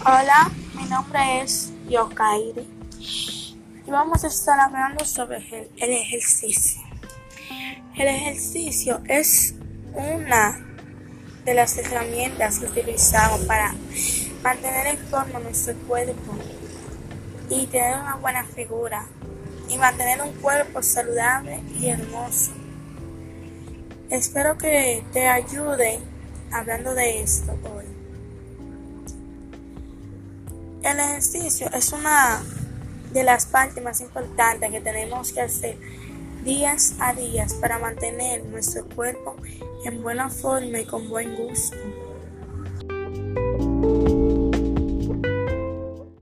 Hola, mi nombre es Yokairi y vamos a estar hablando sobre el, el ejercicio. El ejercicio es una de las herramientas que utilizamos para mantener en forma nuestro cuerpo y tener una buena figura y mantener un cuerpo saludable y hermoso. Espero que te ayude hablando de esto hoy. El ejercicio es una de las partes más importantes que tenemos que hacer días a días para mantener nuestro cuerpo en buena forma y con buen gusto.